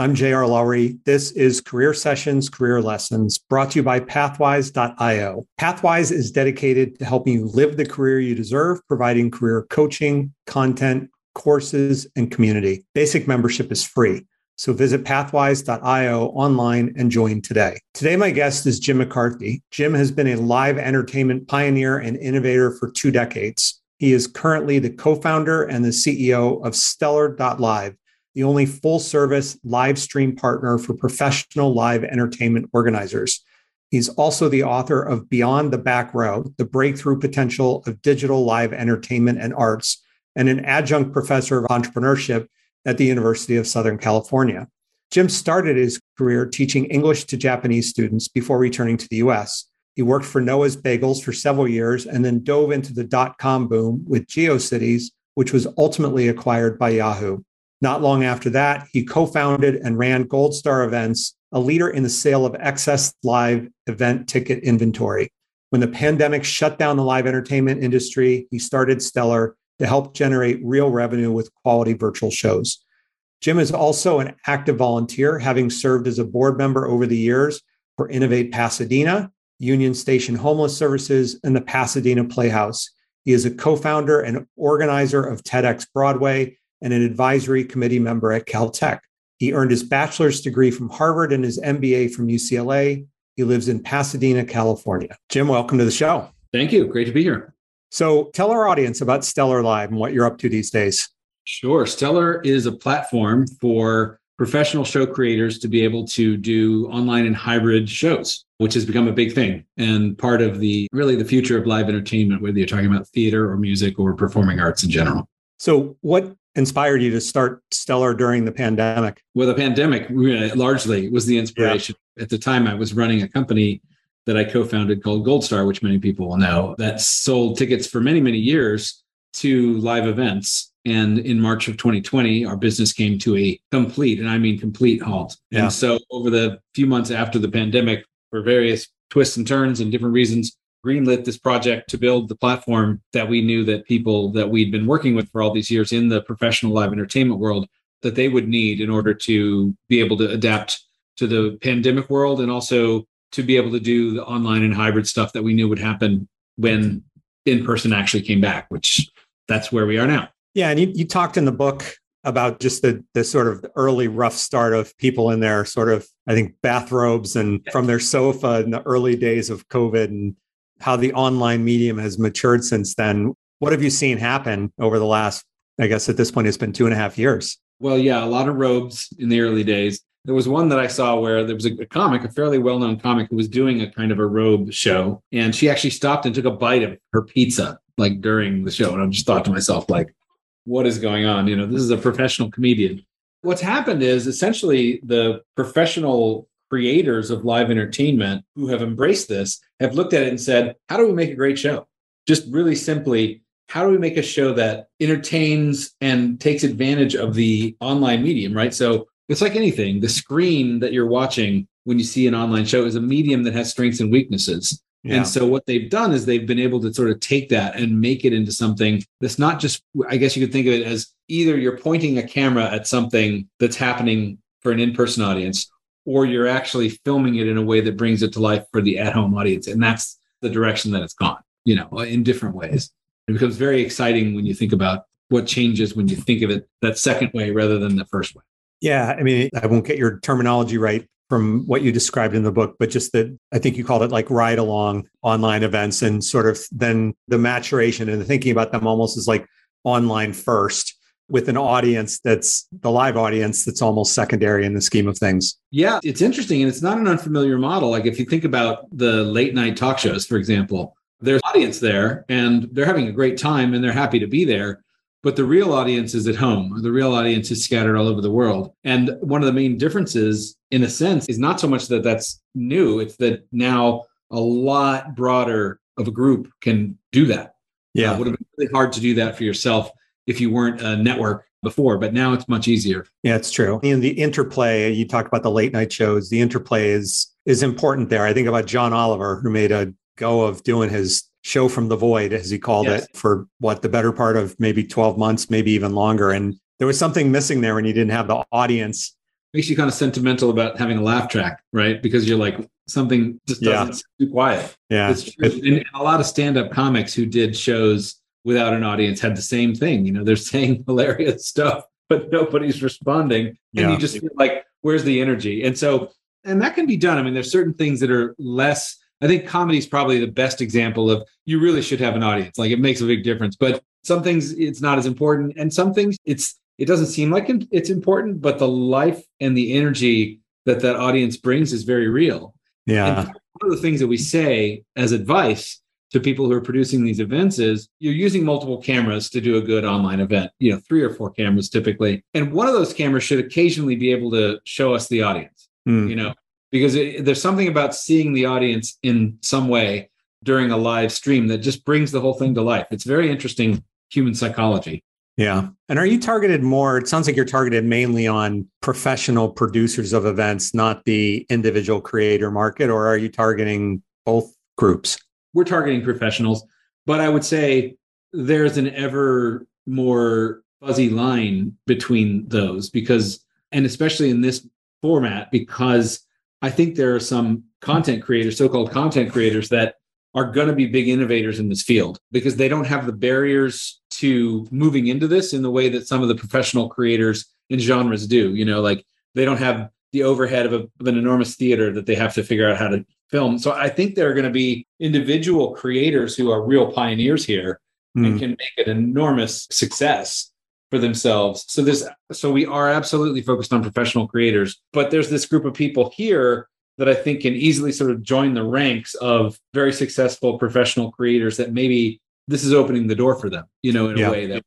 I'm J.R. Lowry. This is Career Sessions, Career Lessons, brought to you by Pathwise.io. Pathwise is dedicated to helping you live the career you deserve, providing career coaching, content, courses, and community. Basic membership is free. So visit pathwise.io online and join today. Today, my guest is Jim McCarthy. Jim has been a live entertainment pioneer and innovator for two decades. He is currently the co founder and the CEO of Stellar.live the only full service live stream partner for professional live entertainment organizers. He's also the author of Beyond the Back Row The Breakthrough Potential of Digital Live Entertainment and Arts, and an adjunct professor of entrepreneurship at the University of Southern California. Jim started his career teaching English to Japanese students before returning to the US. He worked for Noah's Bagels for several years and then dove into the dot com boom with GeoCities, which was ultimately acquired by Yahoo. Not long after that, he co founded and ran Goldstar Events, a leader in the sale of excess live event ticket inventory. When the pandemic shut down the live entertainment industry, he started Stellar to help generate real revenue with quality virtual shows. Jim is also an active volunteer, having served as a board member over the years for Innovate Pasadena, Union Station Homeless Services, and the Pasadena Playhouse. He is a co founder and organizer of TEDx Broadway and an advisory committee member at Caltech. He earned his bachelor's degree from Harvard and his MBA from UCLA. He lives in Pasadena, California. Jim, welcome to the show. Thank you. Great to be here. So, tell our audience about Stellar Live and what you're up to these days. Sure. Stellar is a platform for professional show creators to be able to do online and hybrid shows, which has become a big thing and part of the really the future of live entertainment, whether you're talking about theater or music or performing arts in general. So, what inspired you to start Stellar during the pandemic? Well, the pandemic uh, largely was the inspiration. Yeah. At the time, I was running a company that I co founded called Goldstar, which many people will know, that sold tickets for many, many years to live events. And in March of 2020, our business came to a complete, and I mean complete halt. Yeah. And so, over the few months after the pandemic, for various twists and turns and different reasons, greenlit this project to build the platform that we knew that people that we'd been working with for all these years in the professional live entertainment world that they would need in order to be able to adapt to the pandemic world and also to be able to do the online and hybrid stuff that we knew would happen when in person actually came back which that's where we are now. Yeah and you, you talked in the book about just the the sort of early rough start of people in their sort of I think bathrobes and from their sofa in the early days of COVID and how the online medium has matured since then. What have you seen happen over the last, I guess at this point, it's been two and a half years? Well, yeah, a lot of robes in the early days. There was one that I saw where there was a, comic, a fairly well known comic, who was doing a kind of a robe show. And she actually stopped and took a bite of her pizza, like during the show. And I just thought to myself, like, what is going on? You know, this is a professional comedian. What's happened is essentially the professional creators of live entertainment who have embraced this have looked at it and said, how do we make a great show? Just really simply, how do we make a show that entertains and takes advantage of the online medium, right? So it's like anything. The screen that you're watching when you see an online show is a medium that has strengths and weaknesses. Yeah. And so what they've done is they've been able to sort of take that and make it into something that's not just I guess you could think of it as either you're pointing a camera at something that's happening for an in-person audience or you're actually filming it in a way that brings it to life for the at-home audience. And that's the direction that it's gone you know in different ways. It becomes very exciting when you think about what changes when you think of it that second way rather than the first way. Yeah i mean i won't get your terminology right from what you described in the book but just that i think you called it like ride along online events and sort of then the maturation and thinking about them almost as like online first with an audience that's the live audience that's almost secondary in the scheme of things. Yeah, it's interesting. And it's not an unfamiliar model. Like if you think about the late night talk shows, for example, there's audience there and they're having a great time and they're happy to be there. But the real audience is at home. The real audience is scattered all over the world. And one of the main differences, in a sense, is not so much that that's new, it's that now a lot broader of a group can do that. Yeah. Uh, it would have been really hard to do that for yourself if you weren't a network before, but now it's much easier. Yeah, it's true. And the interplay, you talk about the late night shows, the interplay is is important there. I think about John Oliver, who made a go of doing his show from the void, as he called yes. it, for what the better part of maybe 12 months, maybe even longer. And there was something missing there when you didn't have the audience. Makes you kind of sentimental about having a laugh track, right? Because you're like, something just doesn't yeah. too quiet. Yeah. It's true. And a lot of stand-up comics who did shows without an audience had the same thing. You know, they're saying hilarious stuff, but nobody's responding. And you just feel like, where's the energy? And so, and that can be done. I mean, there's certain things that are less I think comedy is probably the best example of you really should have an audience. Like it makes a big difference. But some things it's not as important, and some things it's it doesn't seem like it's important, but the life and the energy that that audience brings is very real. Yeah. And one of the things that we say as advice to people who are producing these events is you're using multiple cameras to do a good online event, you know, three or four cameras typically. And one of those cameras should occasionally be able to show us the audience. Mm. You know, because it, there's something about seeing the audience in some way during a live stream that just brings the whole thing to life. It's very interesting human psychology. Yeah. And are you targeted more? It sounds like you're targeted mainly on professional producers of events, not the individual creator market, or are you targeting both groups? We're targeting professionals, but I would say there's an ever more fuzzy line between those because, and especially in this format, because I think there are some content creators, so called content creators, that are going to be big innovators in this field because they don't have the barriers to moving into this in the way that some of the professional creators in genres do. You know, like they don't have the overhead of, a, of an enormous theater that they have to figure out how to film. So I think there are going to be individual creators who are real pioneers here mm. and hmm. can make an enormous success for themselves. So this so we are absolutely focused on professional creators, but there's this group of people here that I think can easily sort of join the ranks of very successful professional creators that maybe this is opening the door for them, you know, in yeah. a way that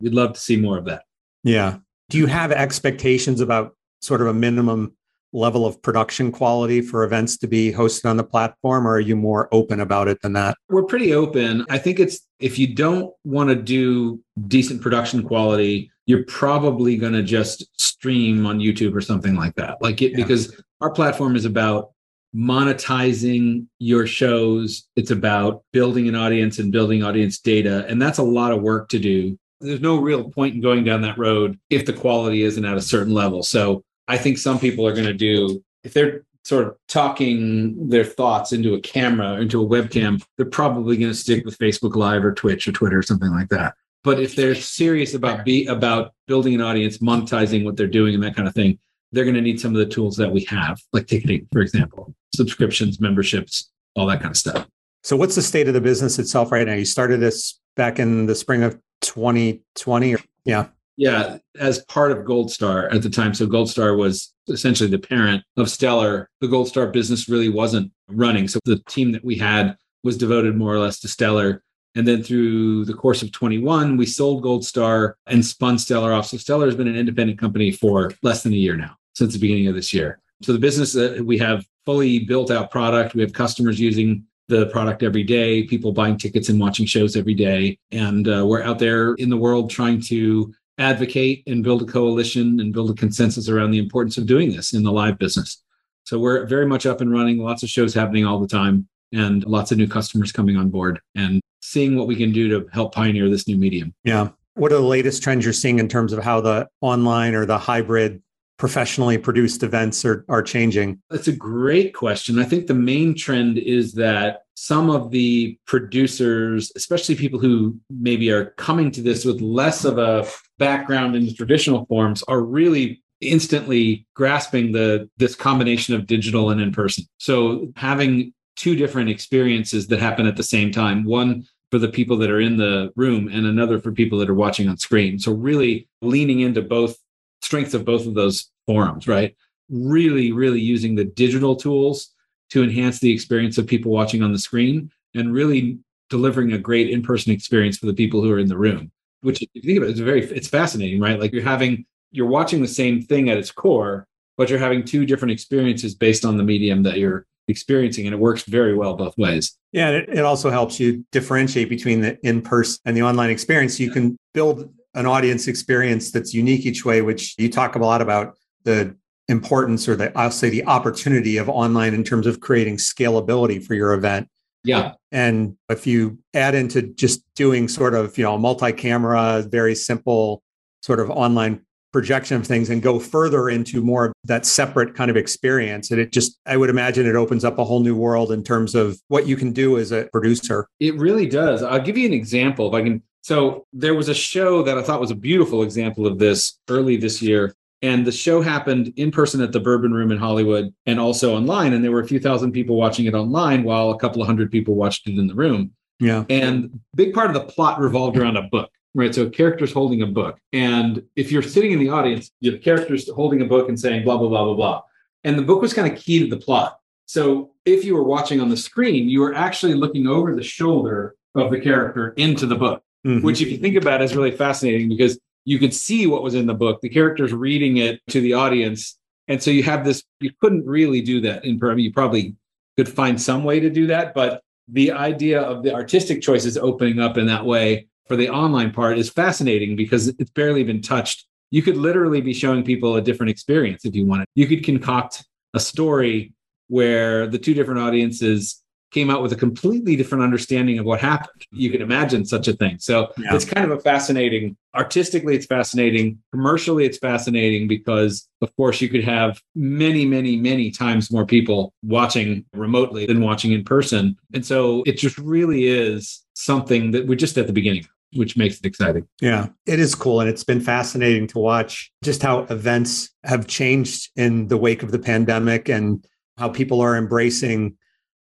we'd love to see more of that. Yeah. Do you have expectations about sort of a minimum level of production quality for events to be hosted on the platform or are you more open about it than that? We're pretty open. I think it's if you don't want to do decent production quality you're probably going to just stream on youtube or something like that. Like it yeah. because our platform is about monetizing your shows. It's about building an audience and building audience data and that's a lot of work to do. There's no real point in going down that road if the quality isn't at a certain level. So I think some people are going to do if they're sort of talking their thoughts into a camera, into a webcam, they're probably going to stick with Facebook Live or Twitch or Twitter or something like that. But if they're serious about be about building an audience, monetizing what they're doing, and that kind of thing, they're going to need some of the tools that we have, like ticketing, for example, subscriptions, memberships, all that kind of stuff. So, what's the state of the business itself right now? You started this back in the spring of 2020. Or, yeah. Yeah, as part of Goldstar at the time. So Goldstar was essentially the parent of Stellar. The Goldstar business really wasn't running. So the team that we had was devoted more or less to Stellar. And then through the course of 21, we sold Goldstar and spun Stellar off. So Stellar has been an independent company for less than a year now, since the beginning of this year. So the business that we have fully built out product. We have customers using the product every day, people buying tickets and watching shows every day. And uh, we're out there in the world trying to advocate and build a coalition and build a consensus around the importance of doing this in the live business. So we're very much up and running, lots of shows happening all the time, and lots of new customers coming on board and seeing what we can do to help pioneer this new medium. Yeah. What are the latest trends you're seeing in terms of how the online or the hybrid professionally produced events are, are changing? That's a great question. I think the main trend is that some of the producers, especially people who maybe are coming to this with less of a background in the traditional forms, are really instantly grasping the this combination of digital and in person. So having two different experiences that happen at the same time. One for the people that are in the room and another for people that are watching on screen. So really leaning into both strengths of both of those forums, right? Really, really using the digital tools to enhance the experience of people watching on the screen and really delivering a great in-person experience for the people who are in the room. Which if you think about it, it's very it's fascinating, right? Like you're having you're watching the same thing at its core, but you're having two different experiences based on the medium that you're experiencing and it works very well both ways yeah it, it also helps you differentiate between the in-person and the online experience you can build an audience experience that's unique each way which you talk a lot about the importance or the i'll say the opportunity of online in terms of creating scalability for your event yeah and if you add into just doing sort of you know multi-camera very simple sort of online projection of things and go further into more of that separate kind of experience. And it just, I would imagine it opens up a whole new world in terms of what you can do as a producer. It really does. I'll give you an example if I can. So there was a show that I thought was a beautiful example of this early this year. And the show happened in person at the Bourbon Room in Hollywood and also online. And there were a few thousand people watching it online while a couple of hundred people watched it in the room. Yeah. And big part of the plot revolved around a book right? So a character's holding a book. And if you're sitting in the audience, you the character's holding a book and saying blah, blah, blah, blah, blah. And the book was kind of key to the plot. So if you were watching on the screen, you were actually looking over the shoulder of the character into the book, mm-hmm. which if you think about it, is really fascinating because you could see what was in the book. The character's reading it to the audience. And so you have this, you couldn't really do that in, I mean, you probably could find some way to do that, but the idea of the artistic choices opening up in that way for the online part is fascinating because it's barely been touched. You could literally be showing people a different experience if you wanted. You could concoct a story where the two different audiences came out with a completely different understanding of what happened. You can imagine such a thing. So yeah. it's kind of a fascinating, artistically, it's fascinating. Commercially, it's fascinating because, of course, you could have many, many, many times more people watching remotely than watching in person. And so it just really is something that we're just at the beginning which makes it exciting. Yeah, it is cool. And it's been fascinating to watch just how events have changed in the wake of the pandemic and how people are embracing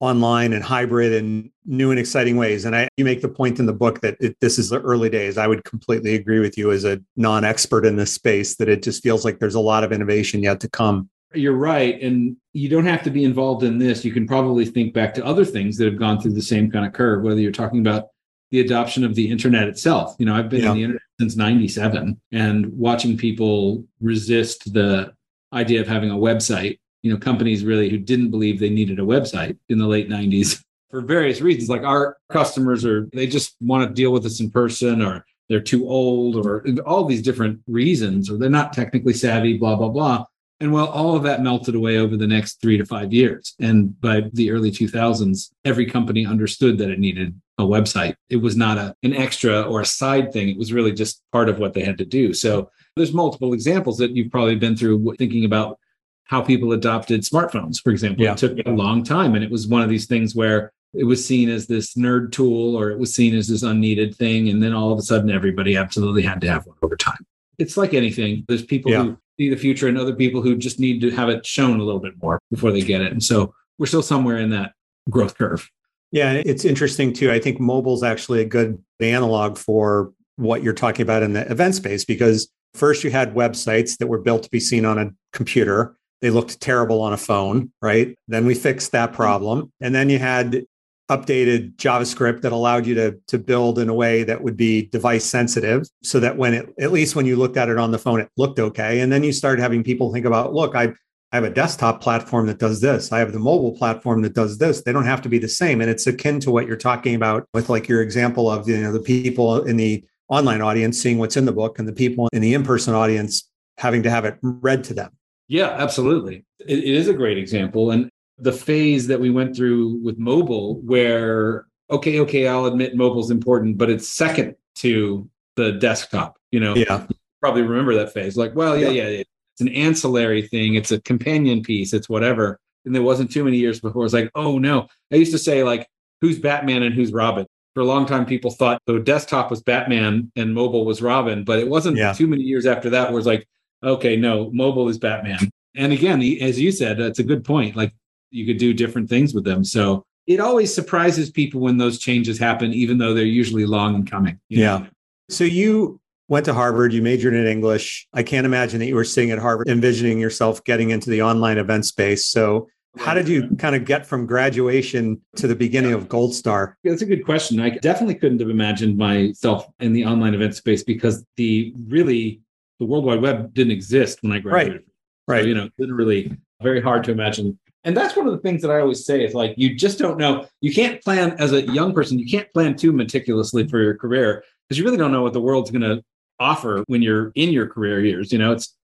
online and hybrid and new and exciting ways. And I, you make the point in the book that it, this is the early days. I would completely agree with you as a non expert in this space that it just feels like there's a lot of innovation yet to come. You're right. And you don't have to be involved in this. You can probably think back to other things that have gone through the same kind of curve, whether you're talking about the adoption of the internet itself. You know, I've been yeah. in the internet since 97 and watching people resist the idea of having a website. You know, companies really who didn't believe they needed a website in the late 90s for various reasons. Like our customers are, they just want to deal with us in person or they're too old or all these different reasons, or they're not technically savvy, blah, blah, blah. And well, all of that melted away over the next three to five years. And by the early 2000s, every company understood that it needed a website. It was not a, an extra or a side thing. It was really just part of what they had to do. So there's multiple examples that you've probably been through thinking about how people adopted smartphones, for example. Yeah. It took a long time. And it was one of these things where it was seen as this nerd tool or it was seen as this unneeded thing. And then all of a sudden, everybody absolutely had to have one over time. It's like anything. There's people yeah. who see the future and other people who just need to have it shown a little bit more before they get it. And so we're still somewhere in that growth curve. Yeah, it's interesting too. I think mobile is actually a good analog for what you're talking about in the event space because first you had websites that were built to be seen on a computer. They looked terrible on a phone, right? Then we fixed that mm-hmm. problem. And then you had updated JavaScript that allowed you to, to build in a way that would be device sensitive so that when it, at least when you looked at it on the phone, it looked okay. And then you started having people think about, look, I, I have a desktop platform that does this. I have the mobile platform that does this. They don't have to be the same. And it's akin to what you're talking about with like your example of, you know, the people in the online audience seeing what's in the book and the people in the in-person audience having to have it read to them. Yeah, absolutely. it, it is a great example. And the phase that we went through with mobile where okay okay i'll admit mobile's important but it's second to the desktop you know? Yeah. You probably remember that phase. Like well yeah, yeah yeah. It's an ancillary thing. It's a companion piece. It's whatever. And there wasn't too many years before it's like oh no. I used to say like who's batman and who's robin? For a long time people thought the desktop was batman and mobile was robin but it wasn't yeah. too many years after that where it's like okay no mobile is batman and again as you said that's a good point like you could do different things with them. So it always surprises people when those changes happen, even though they're usually long in coming. Yeah. Know? So you went to Harvard, you majored in English. I can't imagine that you were sitting at Harvard envisioning yourself getting into the online event space. So how did you kind of get from graduation to the beginning of Goldstar? That's a good question. I definitely couldn't have imagined myself in the online event space because the really the World Wide Web didn't exist when I graduated. Right. So, you know, literally very hard to imagine. And that's one of the things that I always say is like you just don't know. You can't plan as a young person, you can't plan too meticulously for your career because you really don't know what the world's going to offer when you're in your career years. You know, it's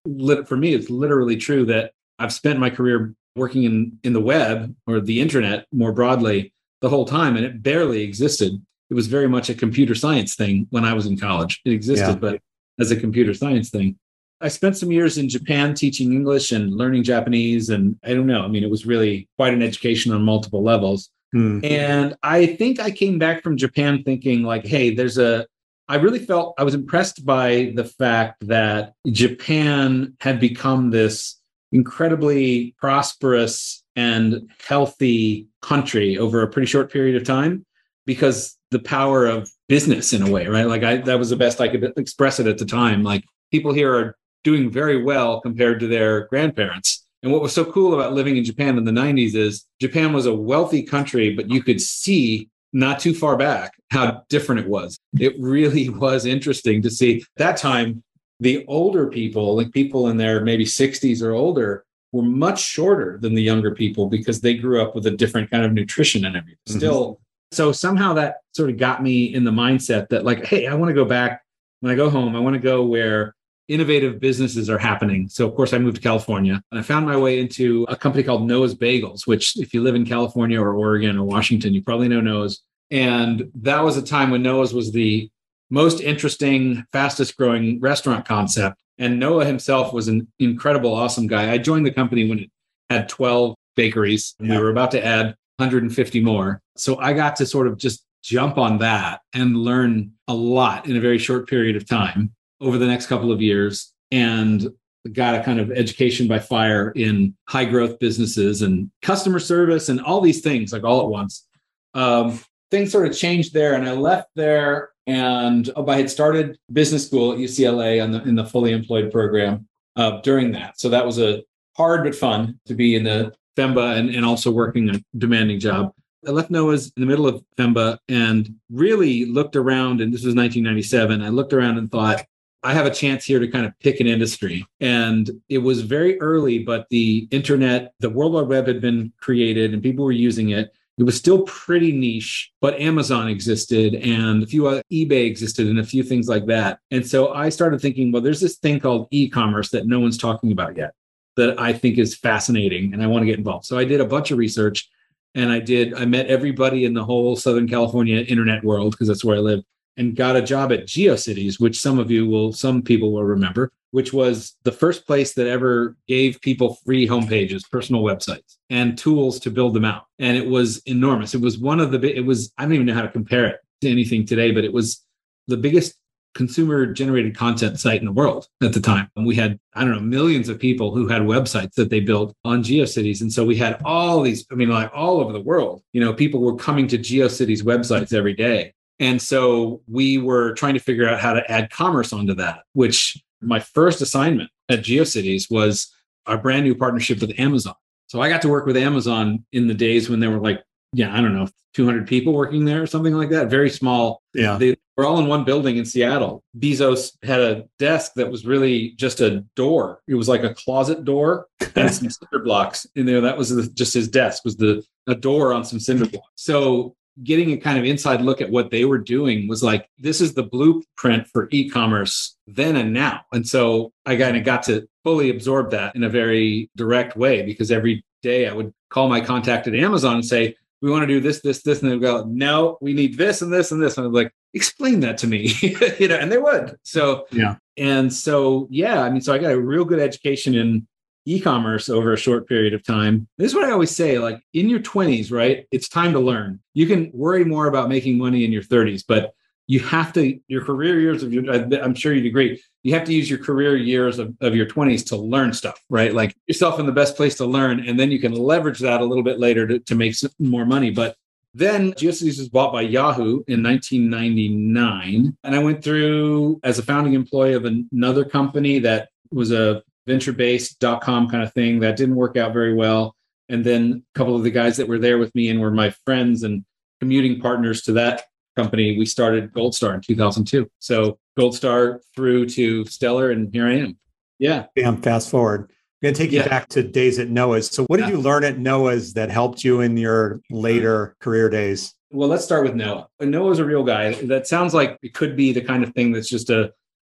for me, it's literally true that I've spent my career working in in the web or the internet more broadly the whole time and it barely existed it was very much a computer science thing when i was in college it existed yeah. but as a computer science thing i spent some years in japan teaching english and learning japanese and i don't know i mean it was really quite an education on multiple levels hmm. and i think i came back from japan thinking like hey there's a I really felt I was impressed by the fact that Japan had become this incredibly prosperous and healthy country over a pretty short period of time because the power of business in a way right like i that was the best i could express it at the time like people here are doing very well compared to their grandparents and what was so cool about living in japan in the 90s is japan was a wealthy country but you could see not too far back how different it was it really was interesting to see that time the older people, like people in their maybe 60s or older, were much shorter than the younger people because they grew up with a different kind of nutrition and everything. Mm-hmm. Still, so somehow that sort of got me in the mindset that, like, hey, I want to go back when I go home. I want to go where innovative businesses are happening. So, of course, I moved to California and I found my way into a company called Noah's Bagels, which, if you live in California or Oregon or Washington, you probably know Noah's. And that was a time when Noah's was the most interesting, fastest growing restaurant concept. And Noah himself was an incredible, awesome guy. I joined the company when it had 12 bakeries, and yeah. we were about to add 150 more. So I got to sort of just jump on that and learn a lot in a very short period of time over the next couple of years. And got a kind of education by fire in high growth businesses and customer service and all these things like all at once. Um, things sort of changed there, and I left there and oh, I had started business school at UCLA the, in the fully employed program uh, during that. So that was a hard but fun to be in the FEMBA and, and also working a demanding job. I left Noah's in the middle of FEMBA and really looked around, and this was 1997. I looked around and thought, I have a chance here to kind of pick an industry. And it was very early, but the internet, the World Wide Web had been created and people were using it. It was still pretty niche, but Amazon existed and a few uh, eBay existed and a few things like that. And so I started thinking, well, there's this thing called e-commerce that no one's talking about yet that I think is fascinating and I want to get involved. So I did a bunch of research and I did I met everybody in the whole Southern California internet world because that's where I live and got a job at GeoCities, which some of you will some people will remember which was the first place that ever gave people free homepages, personal websites, and tools to build them out. And it was enormous. It was one of the, it was, I don't even know how to compare it to anything today, but it was the biggest consumer generated content site in the world at the time. And we had, I don't know, millions of people who had websites that they built on GeoCities. And so we had all these, I mean, like all over the world, you know, people were coming to GeoCities websites every day. And so we were trying to figure out how to add commerce onto that, which my first assignment at GeoCities was our brand new partnership with Amazon. So I got to work with Amazon in the days when there were like, yeah, I don't know, 200 people working there or something like that. Very small. Yeah. They were all in one building in Seattle. Bezos had a desk that was really just a door. It was like a closet door and some cinder blocks in there. That was just his desk was the a door on some cinder blocks. So getting a kind of inside look at what they were doing was like this is the blueprint for e-commerce then and now and so i kind of got to fully absorb that in a very direct way because every day i would call my contact at amazon and say we want to do this this this and they go no we need this and this and this and i'm like explain that to me you know and they would so yeah and so yeah i mean so i got a real good education in e-commerce over a short period of time. This is what I always say, like in your 20s, right? It's time to learn. You can worry more about making money in your 30s, but you have to your career years of your i'm sure you'd agree you have to use your career years of, of your 20s to learn stuff right like yourself in the best place to learn and then you can leverage that a little bit later to, to make more money but Then GeoCities was bought by Yahoo in 1999. And I went through as a founding employee of another company that was a venture based dot com kind of thing that didn't work out very well. And then a couple of the guys that were there with me and were my friends and commuting partners to that company, we started Goldstar in 2002. So Goldstar through to Stellar, and here I am. Yeah. Bam, fast forward. I'm going to take you yeah. back to days at Noah's. So, what did yeah. you learn at Noah's that helped you in your later career days? Well, let's start with Noah. Noah's a real guy. That sounds like it could be the kind of thing that's just a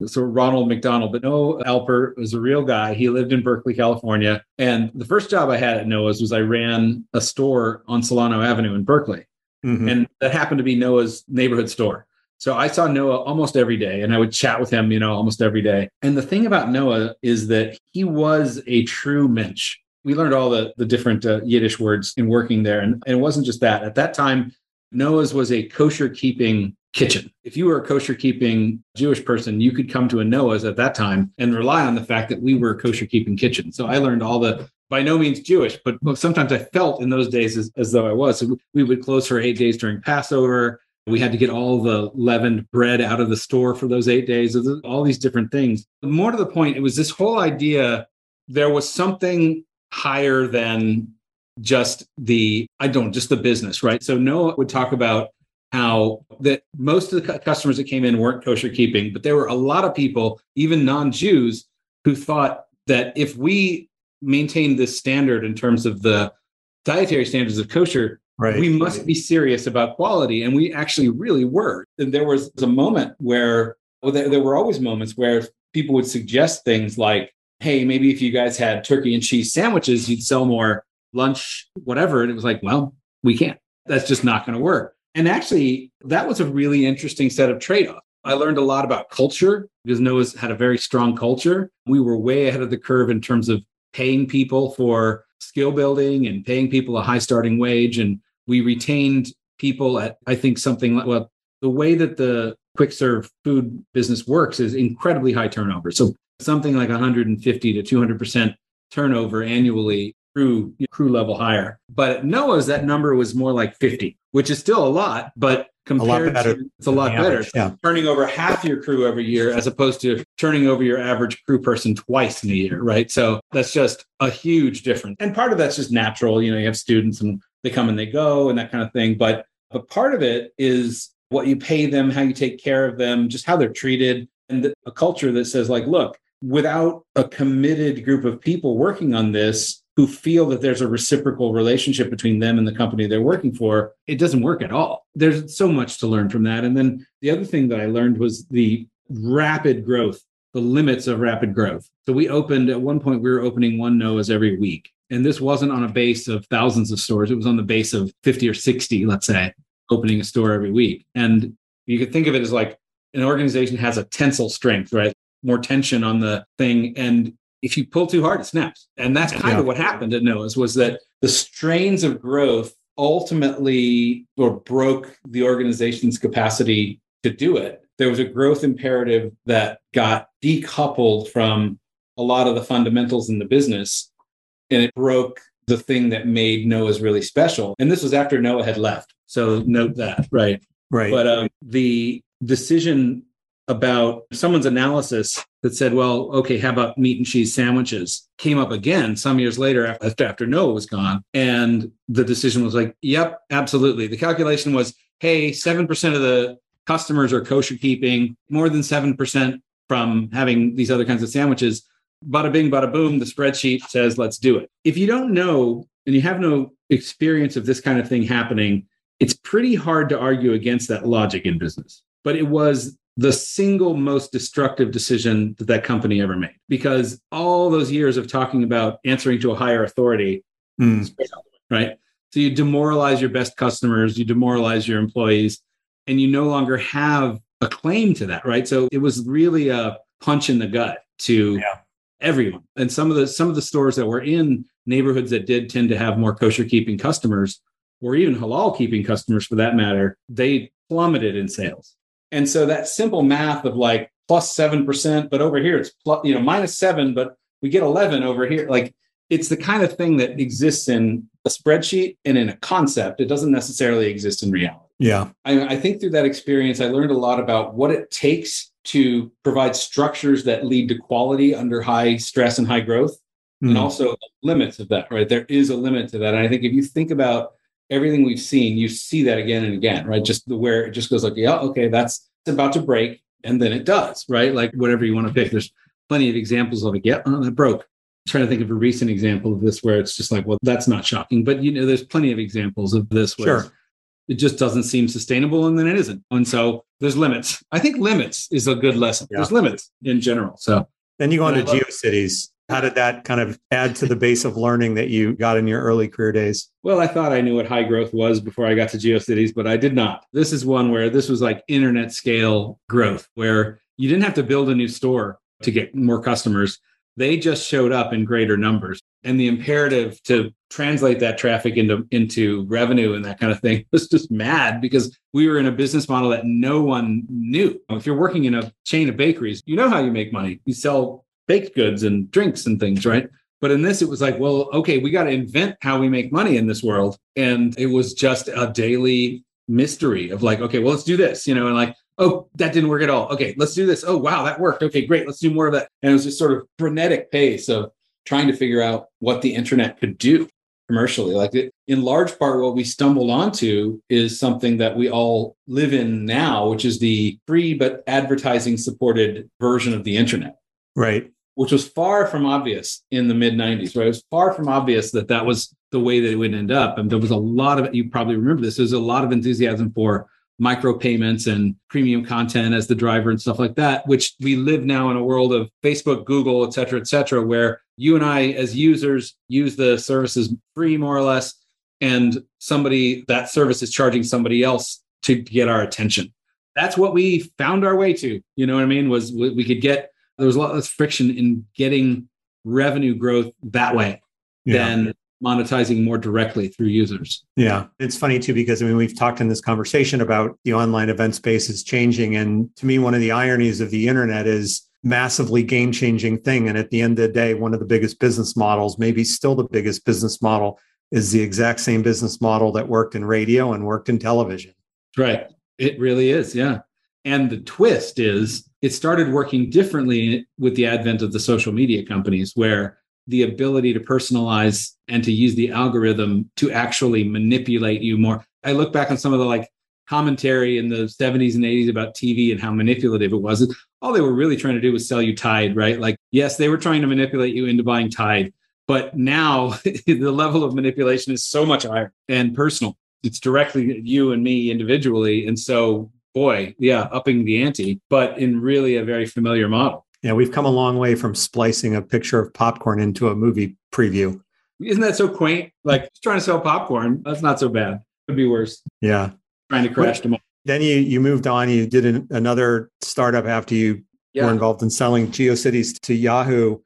sort of Ronald McDonald, but Noah Alper was a real guy. He lived in Berkeley, California. And the first job I had at Noah's was I ran a store on Solano Avenue in Berkeley. Mm-hmm. And that happened to be Noah's neighborhood store. So I saw Noah almost every day and I would chat with him, you know, almost every day. And the thing about Noah is that he was a true mensch. We learned all the, the different uh, Yiddish words in working there. And, and it wasn't just that. At that time, Noah's was a kosher keeping kitchen. If you were a kosher keeping Jewish person, you could come to a Noah's at that time and rely on the fact that we were a kosher keeping kitchen. So I learned all the by no means Jewish, but sometimes I felt in those days as, as though I was. So we would close for eight days during Passover. We had to get all the leavened bread out of the store for those eight days, all these different things. More to the point, it was this whole idea there was something higher than just the, I don't, just the business, right? So Noah would talk about how that most of the customers that came in weren't kosher keeping, but there were a lot of people, even non Jews, who thought that if we maintained this standard in terms of the dietary standards of kosher, Right. We must be serious about quality. And we actually really were. And there was a moment where, well, there, there were always moments where people would suggest things like, hey, maybe if you guys had turkey and cheese sandwiches, you'd sell more lunch, whatever. And it was like, well, we can't. That's just not going to work. And actually, that was a really interesting set of trade offs. I learned a lot about culture because Noah's had a very strong culture. We were way ahead of the curve in terms of paying people for skill building and paying people a high starting wage and we retained people at, I think, something like, well, the way that the quick serve food business works is incredibly high turnover. So something like 150 to 200% turnover annually through crew level hire. But at Noah's, that number was more like 50, which is still a lot, but compared a to it's a lot better. Yeah. Turning over half your crew every year as opposed to turning over your average crew person twice in a year, right? So that's just a huge difference. And part of that's just natural. You know, you have students and they come and they go and that kind of thing. But but part of it is what you pay them, how you take care of them, just how they're treated, and a culture that says like, look, without a committed group of people working on this who feel that there's a reciprocal relationship between them and the company they're working for, it doesn't work at all. There's so much to learn from that. And then the other thing that I learned was the rapid growth, the limits of rapid growth. So we opened at one point, we were opening one Noah's every week. And this wasn't on a base of thousands of stores. It was on the base of 50 or 60, let's say, opening a store every week. And you could think of it as like an organization has a tensile strength, right? More tension on the thing. And if you pull too hard, it snaps. And that's kind yeah. of what happened at Noah's was that the strains of growth ultimately or broke the organization's capacity to do it. There was a growth imperative that got decoupled from a lot of the fundamentals in the business and it broke the thing that made Noah's really special. And this was after Noah had left. So note that, right? Right. But um, the decision about someone's analysis that said, well, okay, how about meat and cheese sandwiches came up again some years later after, after Noah was gone. And the decision was like, yep, absolutely. The calculation was, hey, 7% of the customers are kosher keeping, more than 7% from having these other kinds of sandwiches bada bing, bada boom, the spreadsheet says, let's do it. If you don't know and you have no experience of this kind of thing happening, it's pretty hard to argue against that logic in business. But it was the single most destructive decision that that company ever made because all those years of talking about answering to a higher authority, mm. right? So you demoralize your best customers, you demoralize your employees, and you no longer have a claim to that, right? So it was really a punch in the gut to yeah everyone. And some of the some of the stores that were in neighborhoods that did tend to have more kosher keeping customers, or even halal keeping customers for that matter, they plummeted in sales. And so that simple math of like plus seven percent, but over here it's plus, you know minus seven, but we get eleven over here. Like it's the kind of thing that exists in a spreadsheet and in a concept. It doesn't necessarily exist in reality. Yeah. I, I think through that experience, I learned a lot about what it takes to provide structures that lead to quality under high stress and high growth, mm. and also limits of that, right? There is a limit to that. And I think if you think about everything we've seen, you see that again and again, right? Just the where it just goes like, yeah, okay, that's it's about to break. And then it does, right? Like whatever you want to pick. There's plenty of examples of it. Yeah, oh, that broke. I'm trying to think of a recent example of this where it's just like, well, that's not shocking. But you know, there's plenty of examples of this where sure. It just doesn't seem sustainable and then it isn't. And so there's limits. I think limits is a good lesson. Yeah. There's limits in general. So then you go on to GeoCities. How did that kind of add to the base of learning that you got in your early career days? Well, I thought I knew what high growth was before I got to GeoCities, but I did not. This is one where this was like internet scale growth, where you didn't have to build a new store to get more customers. They just showed up in greater numbers. And the imperative to translate that traffic into, into revenue and that kind of thing was just mad because we were in a business model that no one knew. If you're working in a chain of bakeries, you know how you make money. You sell baked goods and drinks and things, right? But in this, it was like, well, okay, we got to invent how we make money in this world. And it was just a daily mystery of like, okay, well, let's do this, you know, and like, oh, that didn't work at all. Okay, let's do this. Oh, wow, that worked. Okay, great. Let's do more of that. And it was just sort of frenetic pace of trying to figure out what the internet could do commercially. Like it, in large part, what we stumbled onto is something that we all live in now, which is the free but advertising supported version of the internet. Right. Which was far from obvious in the mid 90s, right? It was far from obvious that that was the way that it would end up. And there was a lot of, you probably remember this, there's a lot of enthusiasm for micropayments and premium content as the driver and stuff like that, which we live now in a world of Facebook, Google, et cetera, et cetera, where you and I, as users, use the services free more or less. And somebody, that service is charging somebody else to get our attention. That's what we found our way to. You know what I mean? Was we could get there was a lot less friction in getting revenue growth that way yeah. than monetizing more directly through users. Yeah. It's funny too, because I mean, we've talked in this conversation about the online event space is changing. And to me, one of the ironies of the internet is massively game changing thing. And at the end of the day, one of the biggest business models, maybe still the biggest business model, is the exact same business model that worked in radio and worked in television. Right. It really is. Yeah. And the twist is it started working differently with the advent of the social media companies, where the ability to personalize and to use the algorithm to actually manipulate you more. I look back on some of the like commentary in the 70s and 80s about TV and how manipulative it was. All they were really trying to do was sell you Tide, right? Like, yes, they were trying to manipulate you into buying Tide, but now the level of manipulation is so much higher and personal. It's directly you and me individually. And so boy, yeah, upping the ante, but in really a very familiar model. Yeah, we've come a long way from splicing a picture of popcorn into a movie preview. Isn't that so quaint? Like trying to sell popcorn, that's not so bad. Could be worse. Yeah. Trying to crash them. Then you you moved on. You did an, another startup after you yeah. were involved in selling GeoCities to Yahoo.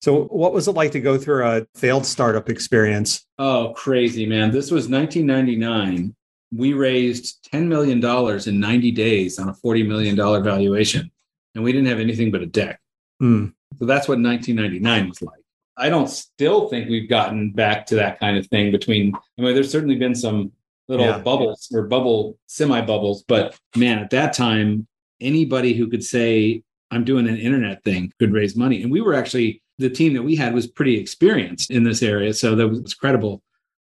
So, what was it like to go through a failed startup experience? Oh, crazy, man. This was 1999 we raised $10 million in 90 days on a $40 million valuation, and we didn't have anything but a deck. Mm. So that's what 1999 was like. I don't still think we've gotten back to that kind of thing between, I mean, there's certainly been some little yeah. bubbles or bubble semi bubbles, but man, at that time, anybody who could say, I'm doing an internet thing could raise money. And we were actually, the team that we had was pretty experienced in this area. So that was credible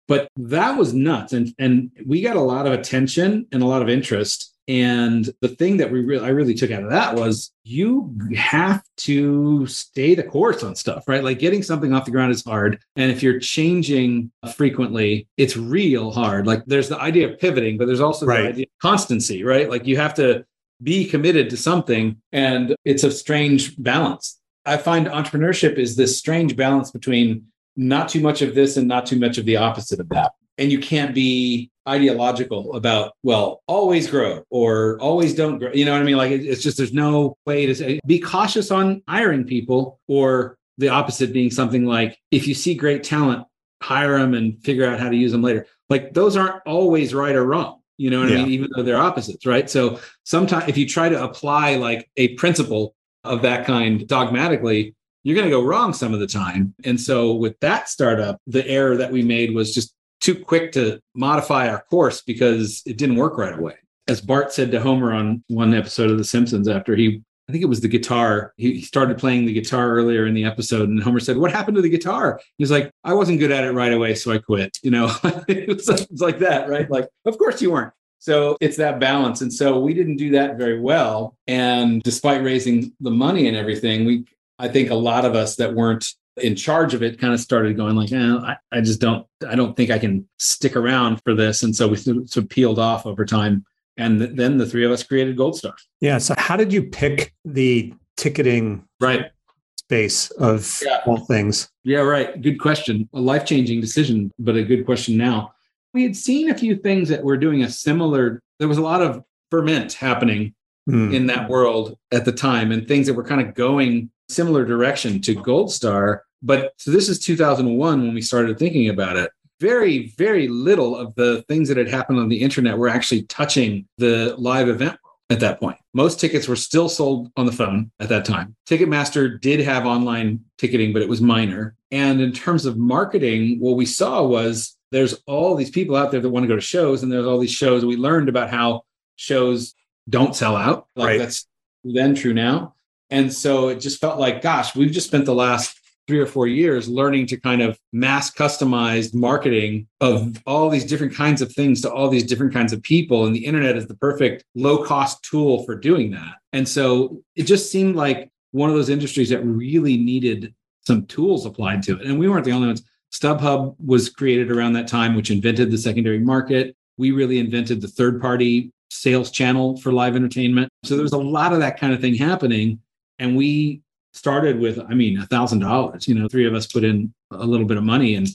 but that was nuts. And, and we got a lot of attention and a lot of interest. And the thing that we really, I really took out of that was you have to stay the course on stuff, right? Like getting something off the ground is hard. And if you're changing frequently, it's real hard. Like there's the idea of pivoting, but there's also right. the idea of constancy, right? Like you have to be committed to something and it's a strange balance. I find entrepreneurship is this strange balance between not too much of this and not too much of the opposite of that. And you can't be ideological about, well, always grow or always don't grow. You know what I mean? Like it's just, there's no way to say, be cautious on hiring people or the opposite being something like, if you see great talent, hire them and figure out how to use them later. Like those aren't always right or wrong. You know what yeah. I mean? Even though they're opposites, right? So sometimes if you try to apply like a principle of that kind dogmatically, you're going to go wrong some of the time. And so with that startup, the error that we made was just too quick to modify our course because it didn't work right away. As Bart said to Homer on one episode of The Simpsons after he I think it was the guitar. He, started playing the guitar earlier in the episode, and Homer said, "What happened to the guitar?" He's like, "I wasn't good at it right away, so I quit." You know, it, was, it was like that, right? Like, of course you weren't. So it's that balance. And so we didn't do that very well. And despite raising the money and everything, we, I think a lot of us that weren't in charge of it kind of started going like, eh, I, I just don't, I don't think I can stick around for this. And so we sort of peeled off over time. And th- then the three of us created Goldstar. Yeah. So how did you pick the ticketing right space of yeah. all things? Yeah, right. Good question. A life changing decision, but a good question now we had seen a few things that were doing a similar there was a lot of ferment happening mm. in that world at the time and things that were kind of going similar direction to Goldstar but so this is 2001 when we started thinking about it very very little of the things that had happened on the internet were actually touching the live event at that point most tickets were still sold on the phone at that time ticketmaster did have online ticketing but it was minor and in terms of marketing what we saw was there's all these people out there that want to go to shows, and there's all these shows. We learned about how shows don't sell out. Like right. that's then true now. And so it just felt like, gosh, we've just spent the last three or four years learning to kind of mass customized marketing of all these different kinds of things to all these different kinds of people. And the internet is the perfect low cost tool for doing that. And so it just seemed like one of those industries that really needed some tools applied to it. And we weren't the only ones. StubHub was created around that time, which invented the secondary market. We really invented the third party sales channel for live entertainment. So there was a lot of that kind of thing happening. And we started with, I mean, a thousand dollars. You know, three of us put in a little bit of money and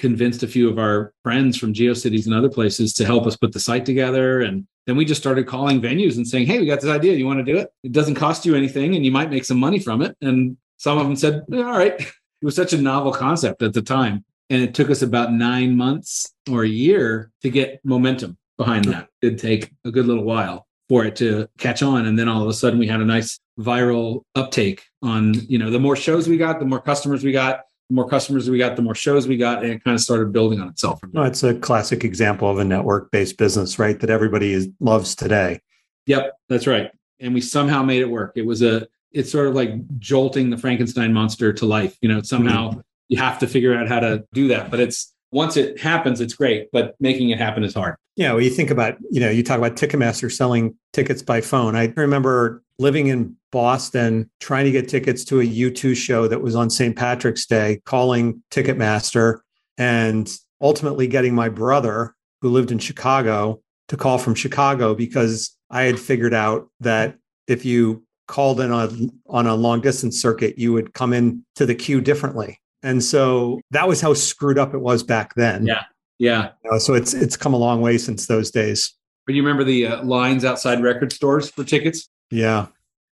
convinced a few of our friends from GeoCities and other places to help us put the site together. And then we just started calling venues and saying, Hey, we got this idea. You want to do it? It doesn't cost you anything and you might make some money from it. And some of them said, All right. it was such a novel concept at the time. And it took us about nine months or a year to get momentum behind that. It did take a good little while for it to catch on. And then all of a sudden we had a nice viral uptake on, you know, the more shows we got, the more customers we got, the more customers we got, the more shows we got, and it kind of started building on itself. There. it's a classic example of a network-based business, right? That everybody is, loves today. Yep, that's right. And we somehow made it work. It was a it's sort of like jolting the Frankenstein monster to life. You know, somehow mm-hmm. you have to figure out how to do that. But it's once it happens, it's great, but making it happen is hard. Yeah, well, you think about, you know, you talk about Ticketmaster selling tickets by phone. I remember living in Boston, trying to get tickets to a U2 show that was on St. Patrick's Day, calling Ticketmaster, and ultimately getting my brother, who lived in Chicago, to call from Chicago because I had figured out that if you called in on, on a long distance circuit, you would come in to the queue differently. And so that was how screwed up it was back then. Yeah. Yeah. You know, so it's it's come a long way since those days. But you remember the uh, lines outside record stores for tickets? Yeah.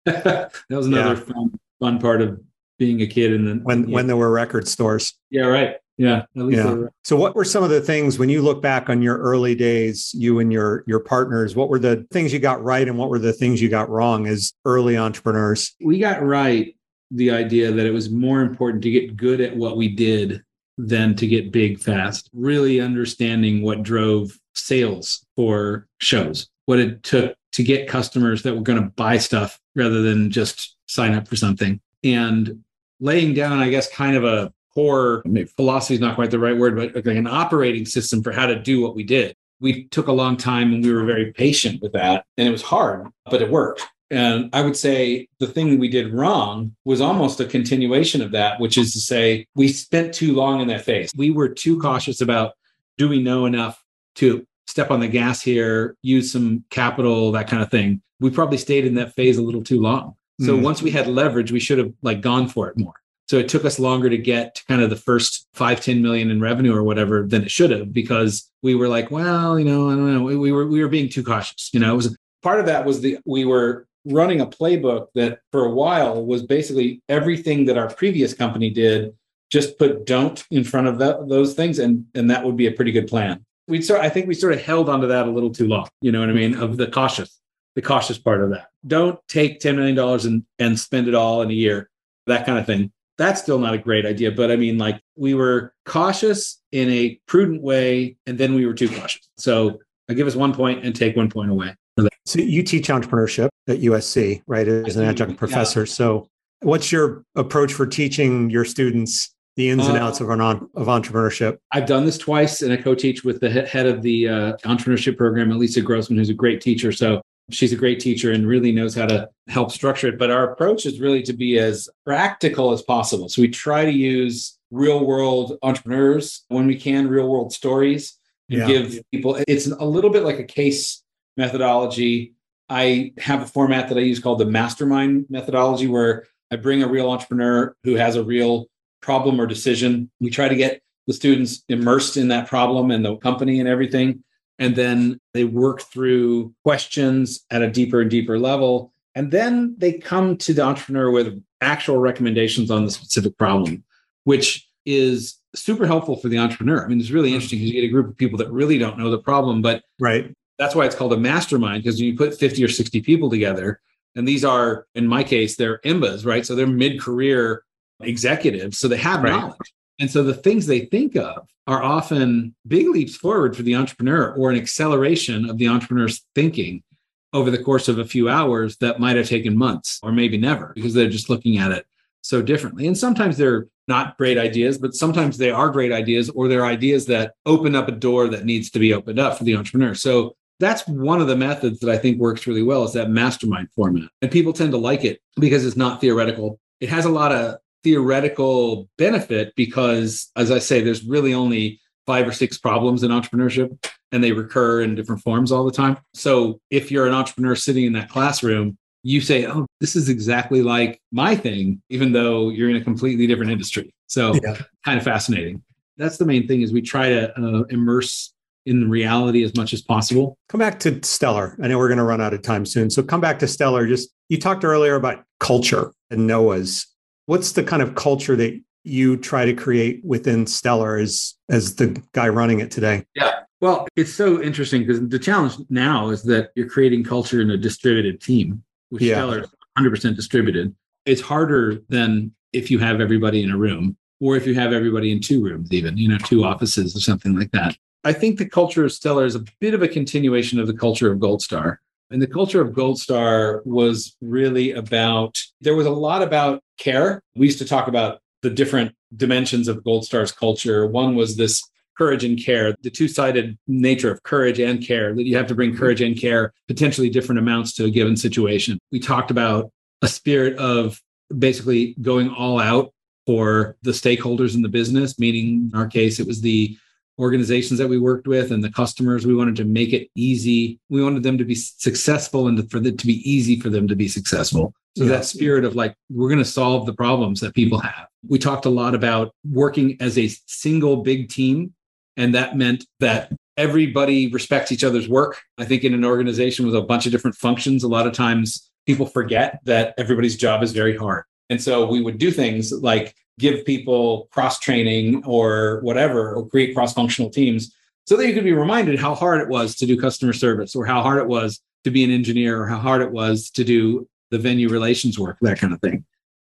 that was another yeah. fun, fun part of being a kid. And then when when there were record stores. Yeah, right. Yeah. yeah. So what were some of the things when you look back on your early days, you and your your partners, what were the things you got right and what were the things you got wrong as early entrepreneurs? We got right the idea that it was more important to get good at what we did than to get big fast. Really understanding what drove sales for shows, what it took to get customers that were going to buy stuff rather than just sign up for something. And laying down, I guess, kind of a core philosophy is not quite the right word, but like an operating system for how to do what we did. We took a long time and we were very patient with that. And it was hard, but it worked. And I would say the thing we did wrong was almost a continuation of that, which is to say, we spent too long in that phase. We were too cautious about do we know enough to step on the gas here, use some capital, that kind of thing. We probably stayed in that phase a little too long. So mm. once we had leverage, we should have like gone for it more. So it took us longer to get to kind of the first five, 10 million in revenue or whatever than it should have because we were like, well, you know, I don't know. We, we were we were being too cautious. You know, it was part of that was the we were running a playbook that for a while was basically everything that our previous company did, just put don't in front of those things, and and that would be a pretty good plan. We sort I think we sort of held onto that a little too long. You know what I mean? Of the cautious, the cautious part of that. Don't take $10 million and, and spend it all in a year, that kind of thing that's still not a great idea. But I mean, like we were cautious in a prudent way, and then we were too cautious. So I give us one point and take one point away. So you teach entrepreneurship at USC, right? As an adjunct professor. Yeah. So what's your approach for teaching your students the ins and uh, outs uh, of, an on, of entrepreneurship? I've done this twice, and I co-teach with the head of the uh, entrepreneurship program, Elissa Grossman, who's a great teacher. So she's a great teacher and really knows how to help structure it. But our approach is really to be as practical as possible. So we try to use real world entrepreneurs when we can, real world stories, and yeah. give people. It's a little bit like a case methodology. I have a format that I use called the mastermind methodology, where I bring a real entrepreneur who has a real problem or decision. We try to get the students immersed in that problem and the company and everything. And then they work through questions at a deeper and deeper level. And then they come to the entrepreneur with actual recommendations on the specific problem, which is super helpful for the entrepreneur. I mean, it's really mm-hmm. interesting because you get a group of people that really don't know the problem, but right. That's why it's called a mastermind because you put 50 or 60 people together, and these are, in my case, they're IMBAs, right? So they're mid-career executives. So they have right. knowledge. And so the things they think of are often big leaps forward for the entrepreneur or an acceleration of the entrepreneur's thinking over the course of a few hours that might have taken months or maybe never because they're just looking at it so differently. And sometimes they're not great ideas, but sometimes they are great ideas or they're ideas that open up a door that needs to be opened up for the entrepreneur. So that's one of the methods that I think works really well is that mastermind format. And people tend to like it because it's not theoretical. It has a lot of theoretical benefit because, as I say, there's really only five or six problems in entrepreneurship and they recur in different forms all the time. So if you're an entrepreneur sitting in that classroom, you say, Oh, this is exactly like my thing, even though you're in a completely different industry. So yeah. kind of fascinating. That's the main thing is we try to uh, immerse in reality as much as possible. Come back to Stellar. I know we're going to run out of time soon. So come back to Stellar. Just you talked earlier about culture and Noah's What's the kind of culture that you try to create within Stellar as as the guy running it today? Yeah. Well, it's so interesting because the challenge now is that you're creating culture in a distributed team, which yeah. Stellar is 100% distributed. It's harder than if you have everybody in a room or if you have everybody in two rooms, even, you know, two offices or something like that. I think the culture of Stellar is a bit of a continuation of the culture of Goldstar. And the culture of Goldstar was really about, there was a lot about care. We used to talk about the different dimensions of Goldstar's culture. One was this courage and care, the two sided nature of courage and care, that you have to bring mm-hmm. courage and care, potentially different amounts to a given situation. We talked about a spirit of basically going all out for the stakeholders in the business, meaning in our case, it was the organizations that we worked with and the customers. We wanted to make it easy. We wanted them to be successful and for it to be easy for them to be successful. So yeah. that spirit of like, we're going to solve the problems that people have. We talked a lot about working as a single big team. And that meant that everybody respects each other's work. I think in an organization with a bunch of different functions, a lot of times people forget that everybody's job is very hard. And so we would do things like give people cross training or whatever, or create cross functional teams so that you could be reminded how hard it was to do customer service or how hard it was to be an engineer or how hard it was to do the venue relations work, that kind of thing.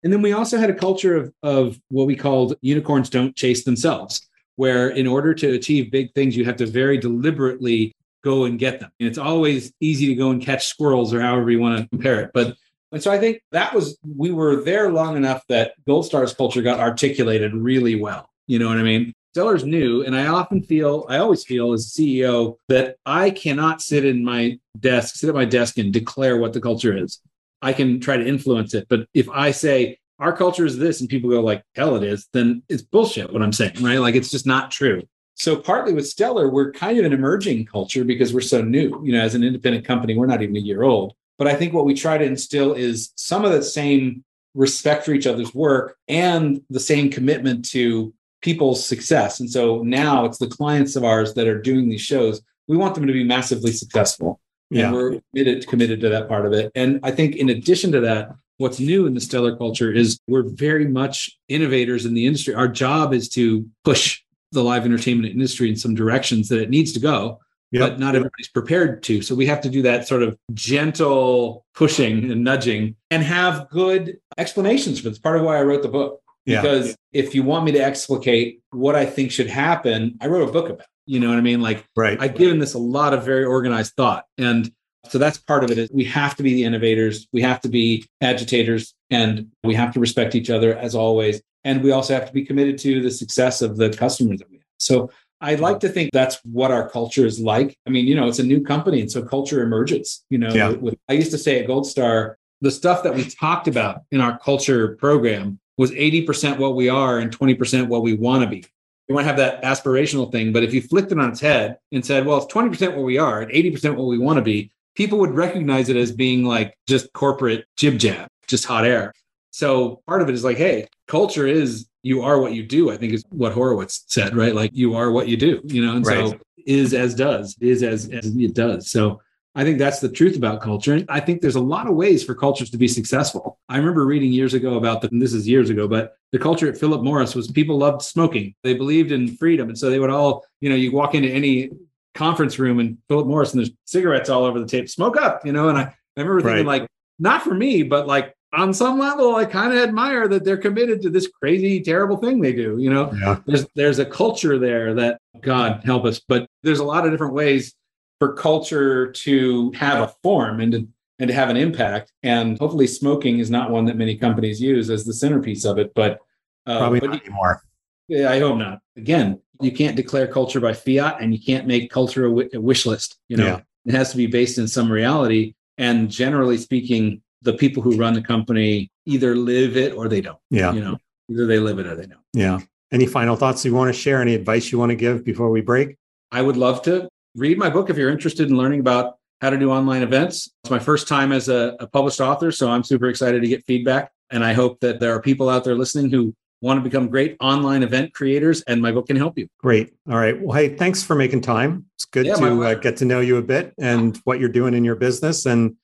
And then we also had a culture of, of what we called unicorns don't chase themselves, where in order to achieve big things, you have to very deliberately go and get them. And it's always easy to go and catch squirrels or however you want to compare it. But and so I think that was, we were there long enough that Goldstar's culture got articulated really well. You know what I mean? Stellar's new. And I often feel, I always feel as CEO that I cannot sit in my desk, sit at my desk and declare what the culture is. I can try to influence it. But if I say, our culture is this, and people go like, hell it is, then it's bullshit what I'm saying, right? Like it's just not true. So partly with Stellar, we're kind of an emerging culture because we're so new. You know, as an independent company, we're not even a year old. But I think what we try to instill is some of the same respect for each other's work and the same commitment to people's success. And so now it's the clients of ours that are doing these shows. We want them to be massively successful. Yeah. And we're committed, committed to that part of it. And I think in addition to that, what's new in the stellar culture is we're very much innovators in the industry. Our job is to push the live entertainment industry in some directions that it needs to go yep. but not everybody's prepared to. So we have to do that sort of gentle pushing and nudging and have good explanations for this. Part of why I wrote the book. Because yeah. if you want me to explicate what I think should happen, I wrote a book about. It, you know what I mean? Like, right. I've given this a lot of very organized thought, and so that's part of it. Is we have to be the innovators, we have to be agitators, and we have to respect each other as always. And we also have to be committed to the success of the customers that we have. So I'd like to think that's what our culture is like. I mean, you know, it's a new company, and so culture emerges. You know, yeah. with, I used to say at Goldstar, the stuff that we talked about in our culture program was 80% what we are and 20% what we want to be. We want to have that aspirational thing, but if you flipped it on its head and said, well, it's 20% what we are and 80% what we want to be, people would recognize it as being like just corporate jib jab, just hot air. So part of it is like, hey, culture is you are what you do, I think is what Horowitz said, right? Like you are what you do, you know, and right. so is as does, is as, as it does. So I think that's the truth about culture. And I think there's a lot of ways for cultures to be successful. I remember reading years ago about the, this is years ago, but the culture at Philip Morris was people loved smoking. They believed in freedom. And so they would all, you know, you walk into any conference room and Philip Morris and there's cigarettes all over the tape, smoke up, you know, and I, I remember thinking right. like, not for me, but like on some level, I kind of admire that they're committed to this crazy, terrible thing they do. You know, yeah. there's there's a culture there that God help us, but there's a lot of different ways for culture to have a form and to and to have an impact. And hopefully, smoking is not one that many companies use as the centerpiece of it. But uh, probably but not anymore. Yeah, I hope not. Again, you can't declare culture by fiat, and you can't make culture a, w- a wish list. You know, yeah. it has to be based in some reality. And generally speaking, the people who run the company either live it or they don't. Yeah. You know, either they live it or they don't. Yeah. Any final thoughts you want to share? Any advice you want to give before we break? I would love to read my book if you're interested in learning about how to do online events. It's my first time as a, a published author, so I'm super excited to get feedback. And I hope that there are people out there listening who want to become great online event creators, and my book can help you. Great. All right. Well, hey, thanks for making time. It's good yeah, to uh, get to know you a bit and what you're doing in your business. And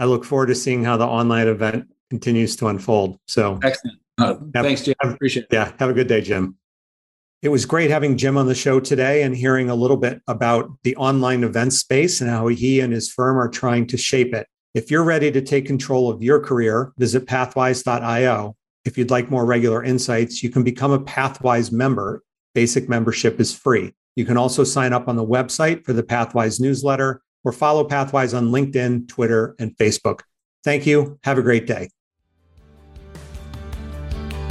I look forward to seeing how the online event continues to unfold. So excellent. Uh, have, thanks, Jim. Have, Appreciate it. Yeah. Have a good day, Jim. It was great having Jim on the show today and hearing a little bit about the online event space and how he and his firm are trying to shape it. If you're ready to take control of your career, visit pathwise.io. If you'd like more regular insights, you can become a Pathwise member. Basic membership is free. You can also sign up on the website for the Pathwise newsletter or follow Pathwise on LinkedIn, Twitter, and Facebook. Thank you. Have a great day.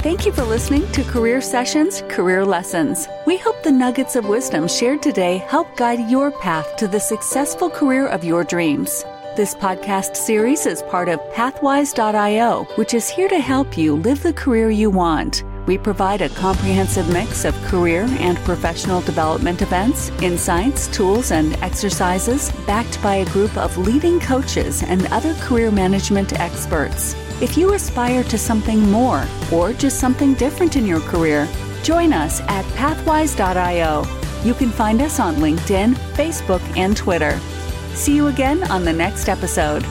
Thank you for listening to Career Sessions Career Lessons. We hope the nuggets of wisdom shared today help guide your path to the successful career of your dreams. This podcast series is part of Pathwise.io, which is here to help you live the career you want. We provide a comprehensive mix of career and professional development events, insights, tools, and exercises backed by a group of leading coaches and other career management experts. If you aspire to something more or just something different in your career, join us at pathwise.io. You can find us on LinkedIn, Facebook, and Twitter. See you again on the next episode.